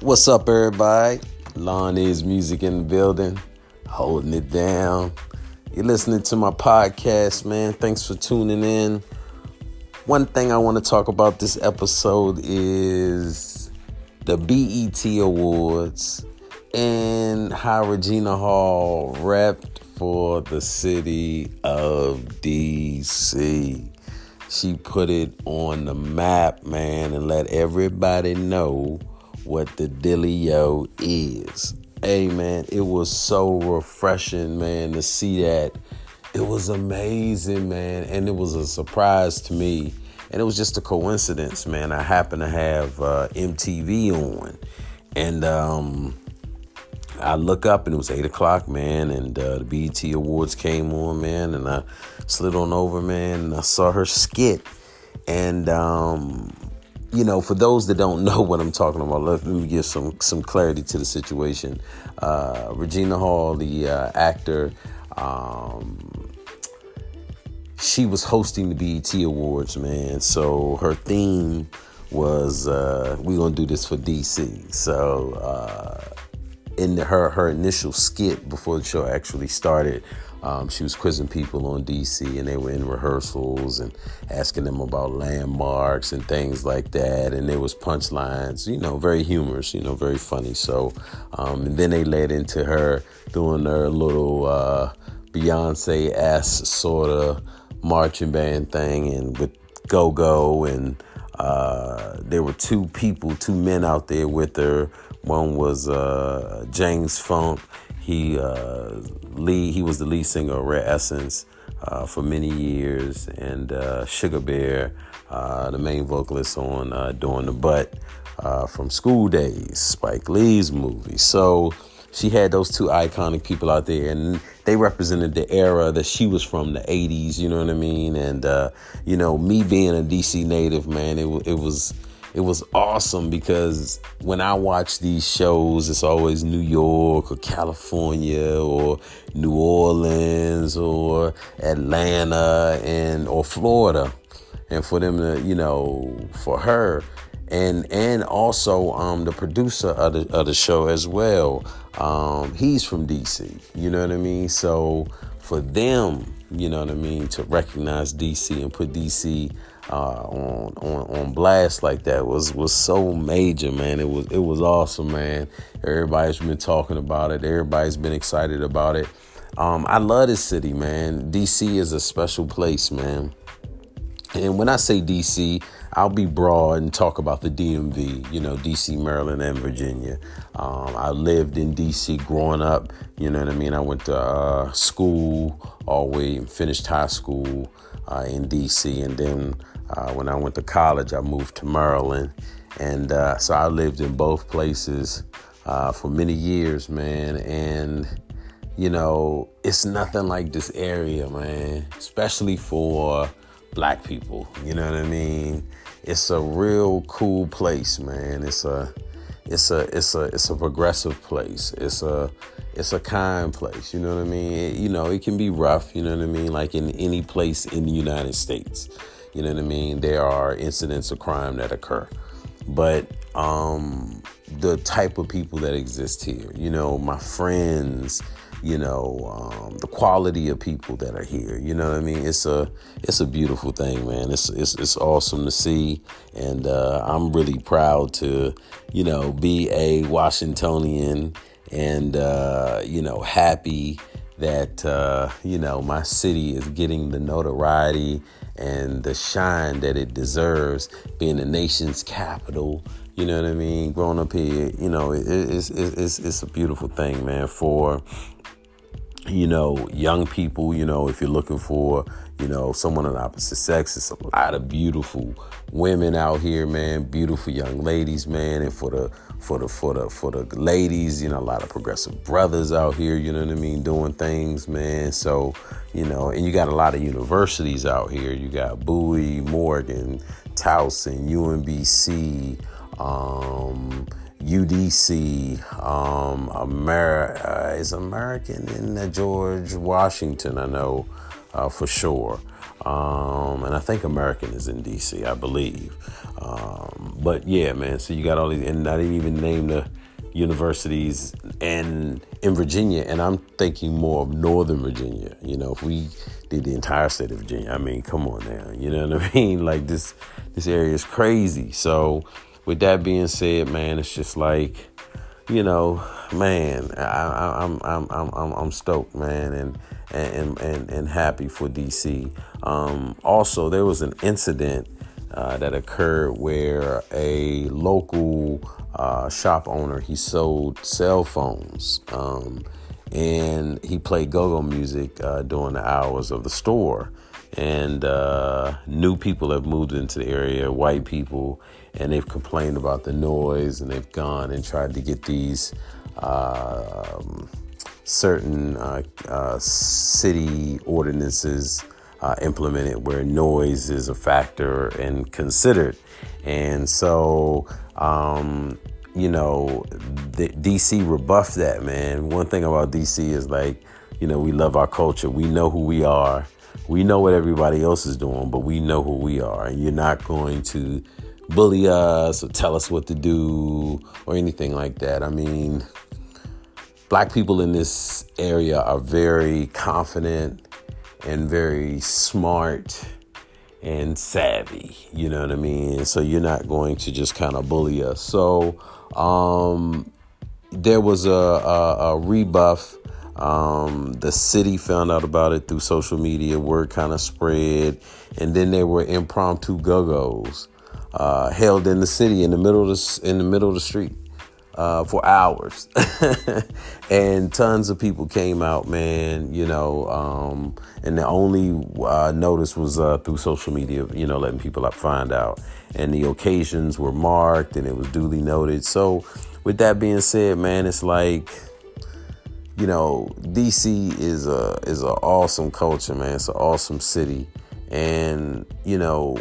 What's up, everybody? Lawn is music in the building, holding it down. You're listening to my podcast, man. Thanks for tuning in. One thing I want to talk about this episode is the BET Awards and how Regina Hall repped for the city of DC. She put it on the map, man, and let everybody know what the Dillio is. Hey, man, it was so refreshing, man, to see that. It was amazing, man, and it was a surprise to me. And it was just a coincidence, man. I happened to have uh, MTV on, and um, I look up and it was eight o'clock, man, and uh, the BET Awards came on, man, and I slid on over, man, and I saw her skit, and um, you know, for those that don't know what I'm talking about, let, let me give some some clarity to the situation. Uh, Regina Hall, the uh, actor. Um, she was hosting the BET Awards, man. So her theme was uh, "We gonna do this for DC." So uh, in her her initial skit before the show actually started, um, she was quizzing people on DC, and they were in rehearsals and asking them about landmarks and things like that. And there was punchlines, you know, very humorous, you know, very funny. So, um, and then they led into her doing her little uh, Beyonce ass sort of marching band thing, and with Go Go, and uh, there were two people, two men out there with her one was uh, James Funk. He uh, lead. He was the lead singer of Rare Essence uh, for many years, and uh, Sugar Bear, uh, the main vocalist on uh, "Doing the Butt" from School Days, Spike Lee's movie. So she had those two iconic people out there, and they represented the era that she was from, the '80s. You know what I mean? And you know, me being a DC native, man, it it was it was awesome because when I watch these shows, it's always New York or California or New Orleans or Atlanta and or Florida. And for them to, you know, for her and and also um, the producer of the, of the show as well. Um, he's from DC. You know what I mean? So for them, you know what I mean, to recognize DC and put DC uh, on, on on blast like that was was so major, man. It was it was awesome, man. Everybody's been talking about it. Everybody's been excited about it. Um, I love this city, man. DC is a special place, man. And when I say DC, I'll be broad and talk about the DMV, you know, DC, Maryland, and Virginia. Um, I lived in DC growing up, you know what I mean? I went to uh, school all the way and finished high school uh, in DC. And then uh, when I went to college, I moved to Maryland. And uh, so I lived in both places uh, for many years, man. And, you know, it's nothing like this area, man, especially for black people. You know what I mean? It's a real cool place, man. It's a it's a it's a it's a progressive place. It's a it's a kind place. You know what I mean? It, you know, it can be rough. You know what I mean? Like in any place in the United States. You know what I mean? There are incidents of crime that occur, but um, the type of people that exist here. You know, my friends you know um, the quality of people that are here you know what i mean? It's a it's a beautiful thing man. It's it's, it's awesome to see. And uh, i'm really proud to you know be a washingtonian and uh, you know happy that uh, you know my city is getting the notoriety and the shine that it deserves being the nation's capital you know what I mean? Growing up here, you know, it, it's, it's, it's a beautiful thing, man, for you know, young people, you know, if you're looking for, you know, someone of the opposite sex, it's a lot of beautiful women out here, man, beautiful young ladies, man, and for the for the for the for the ladies, you know, a lot of progressive brothers out here, you know what I mean, doing things, man. So, you know, and you got a lot of universities out here. You got Bowie, Morgan, Towson, UMBC, um, UDC, um, Ameri- uh, is American in George Washington, I know. uh, for sure. Um, and I think American is in DC, I believe. Um, but yeah, man. So you got all these, and I didn't even name the universities and in Virginia, and I'm thinking more of Northern Virginia. You know, if we did the entire state of Virginia, I mean, come on now, you know what I mean? Like this, this area is crazy. So, with that being said, man, it's just like, you know, man, I, am I'm, I'm, I'm, I'm stoked, man, and and and and happy for DC. Um, also, there was an incident uh, that occurred where a local uh, shop owner he sold cell phones um, and he played go-go music uh, during the hours of the store and uh, new people have moved into the area white people and they've complained about the noise and they've gone and tried to get these um, certain uh, uh, city ordinances uh, implemented where noise is a factor and considered. And so, um, you know, the, DC rebuffed that, man. One thing about DC is like, you know, we love our culture. We know who we are. We know what everybody else is doing, but we know who we are. And you're not going to bully us or tell us what to do or anything like that. I mean, black people in this area are very confident and very smart and savvy. You know what I mean? So you're not going to just kind of bully us. So um, there was a, a, a rebuff. Um, the city found out about it through social media. Word kind of spread, and then there were impromptu go-go's uh, held in the city in the middle of the, in the middle of the street uh, for hours, and tons of people came out, man. You know, um, and the only uh, notice was uh, through social media. You know, letting people up find out, and the occasions were marked and it was duly noted. So, with that being said, man, it's like. You know, DC is a is an awesome culture, man. It's an awesome city, and you know,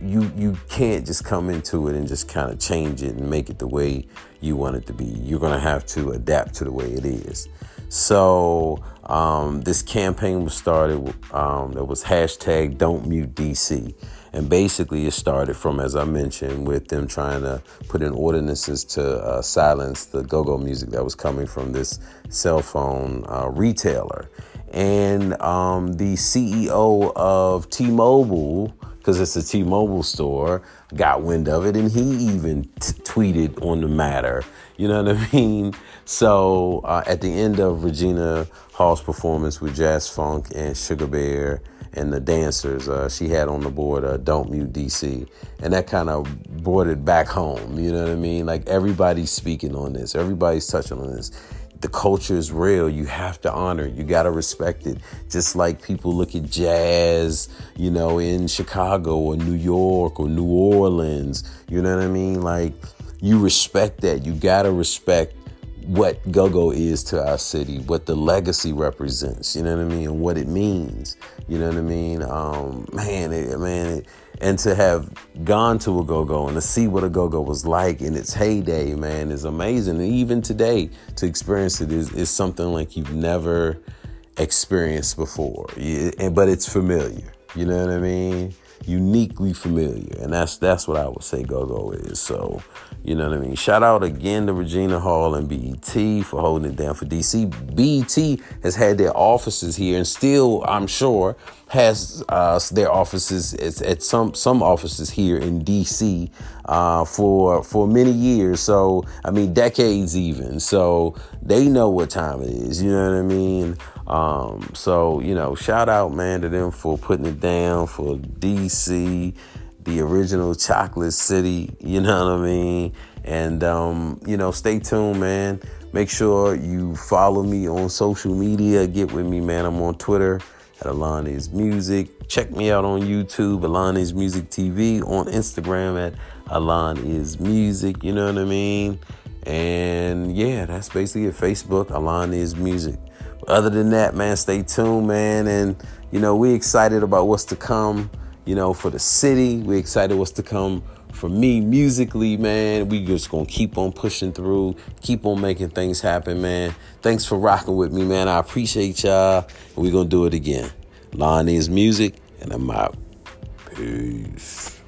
you you can't just come into it and just kind of change it and make it the way you want it to be. You're gonna have to adapt to the way it is. So um, this campaign was started. Um, there was hashtag Don't Mute DC, and basically it started from, as I mentioned, with them trying to put in ordinances to uh, silence the go-go music that was coming from this cell phone uh, retailer. And um, the CEO of T-Mobile because it's a T-Mobile store, got wind of it, and he even t- tweeted on the matter. You know what I mean? So uh, at the end of Regina Hall's performance with Jas Funk and Sugar Bear and the dancers, uh, she had on the board uh, "Don't Mute DC," and that kind of brought it back home. You know what I mean? Like everybody's speaking on this, everybody's touching on this the culture is real. You have to honor it. You got to respect it. Just like people look at jazz, you know, in Chicago or New York or New Orleans. You know what I mean? Like, you respect that. You got to respect what go-go is to our city, what the legacy represents, you know what I mean, and what it means, you know what I mean. Um, man, it, man, it, and to have gone to a go-go and to see what a go-go was like in its heyday, man, is amazing. And even today, to experience it is, is something like you've never experienced before, but it's familiar. You know what I mean? uniquely familiar, and that's that's what I would say go-go is. So, you know what I mean. Shout out again to Regina Hall and BET for holding it down for DC. BET has had their offices here, and still, I'm sure, has uh, their offices at some some offices here in DC uh, for for many years. So, I mean, decades even. So they know what time it is. You know what I mean. Um, so, you know, shout out, man, to them for putting it down for DC, the original chocolate city, you know what I mean? And, um, you know, stay tuned, man. Make sure you follow me on social media. Get with me, man. I'm on Twitter at Alani's Music. Check me out on YouTube, Alani's Music TV, on Instagram at Alon is Music, you know what I mean? And yeah, that's basically it. Facebook, Alon is Music other than that, man, stay tuned, man. And, you know, we excited about what's to come, you know, for the city. we excited what's to come for me musically, man. We just gonna keep on pushing through, keep on making things happen, man. Thanks for rocking with me, man. I appreciate y'all. And we gonna do it again. Lonnie's music, and I'm out. Peace.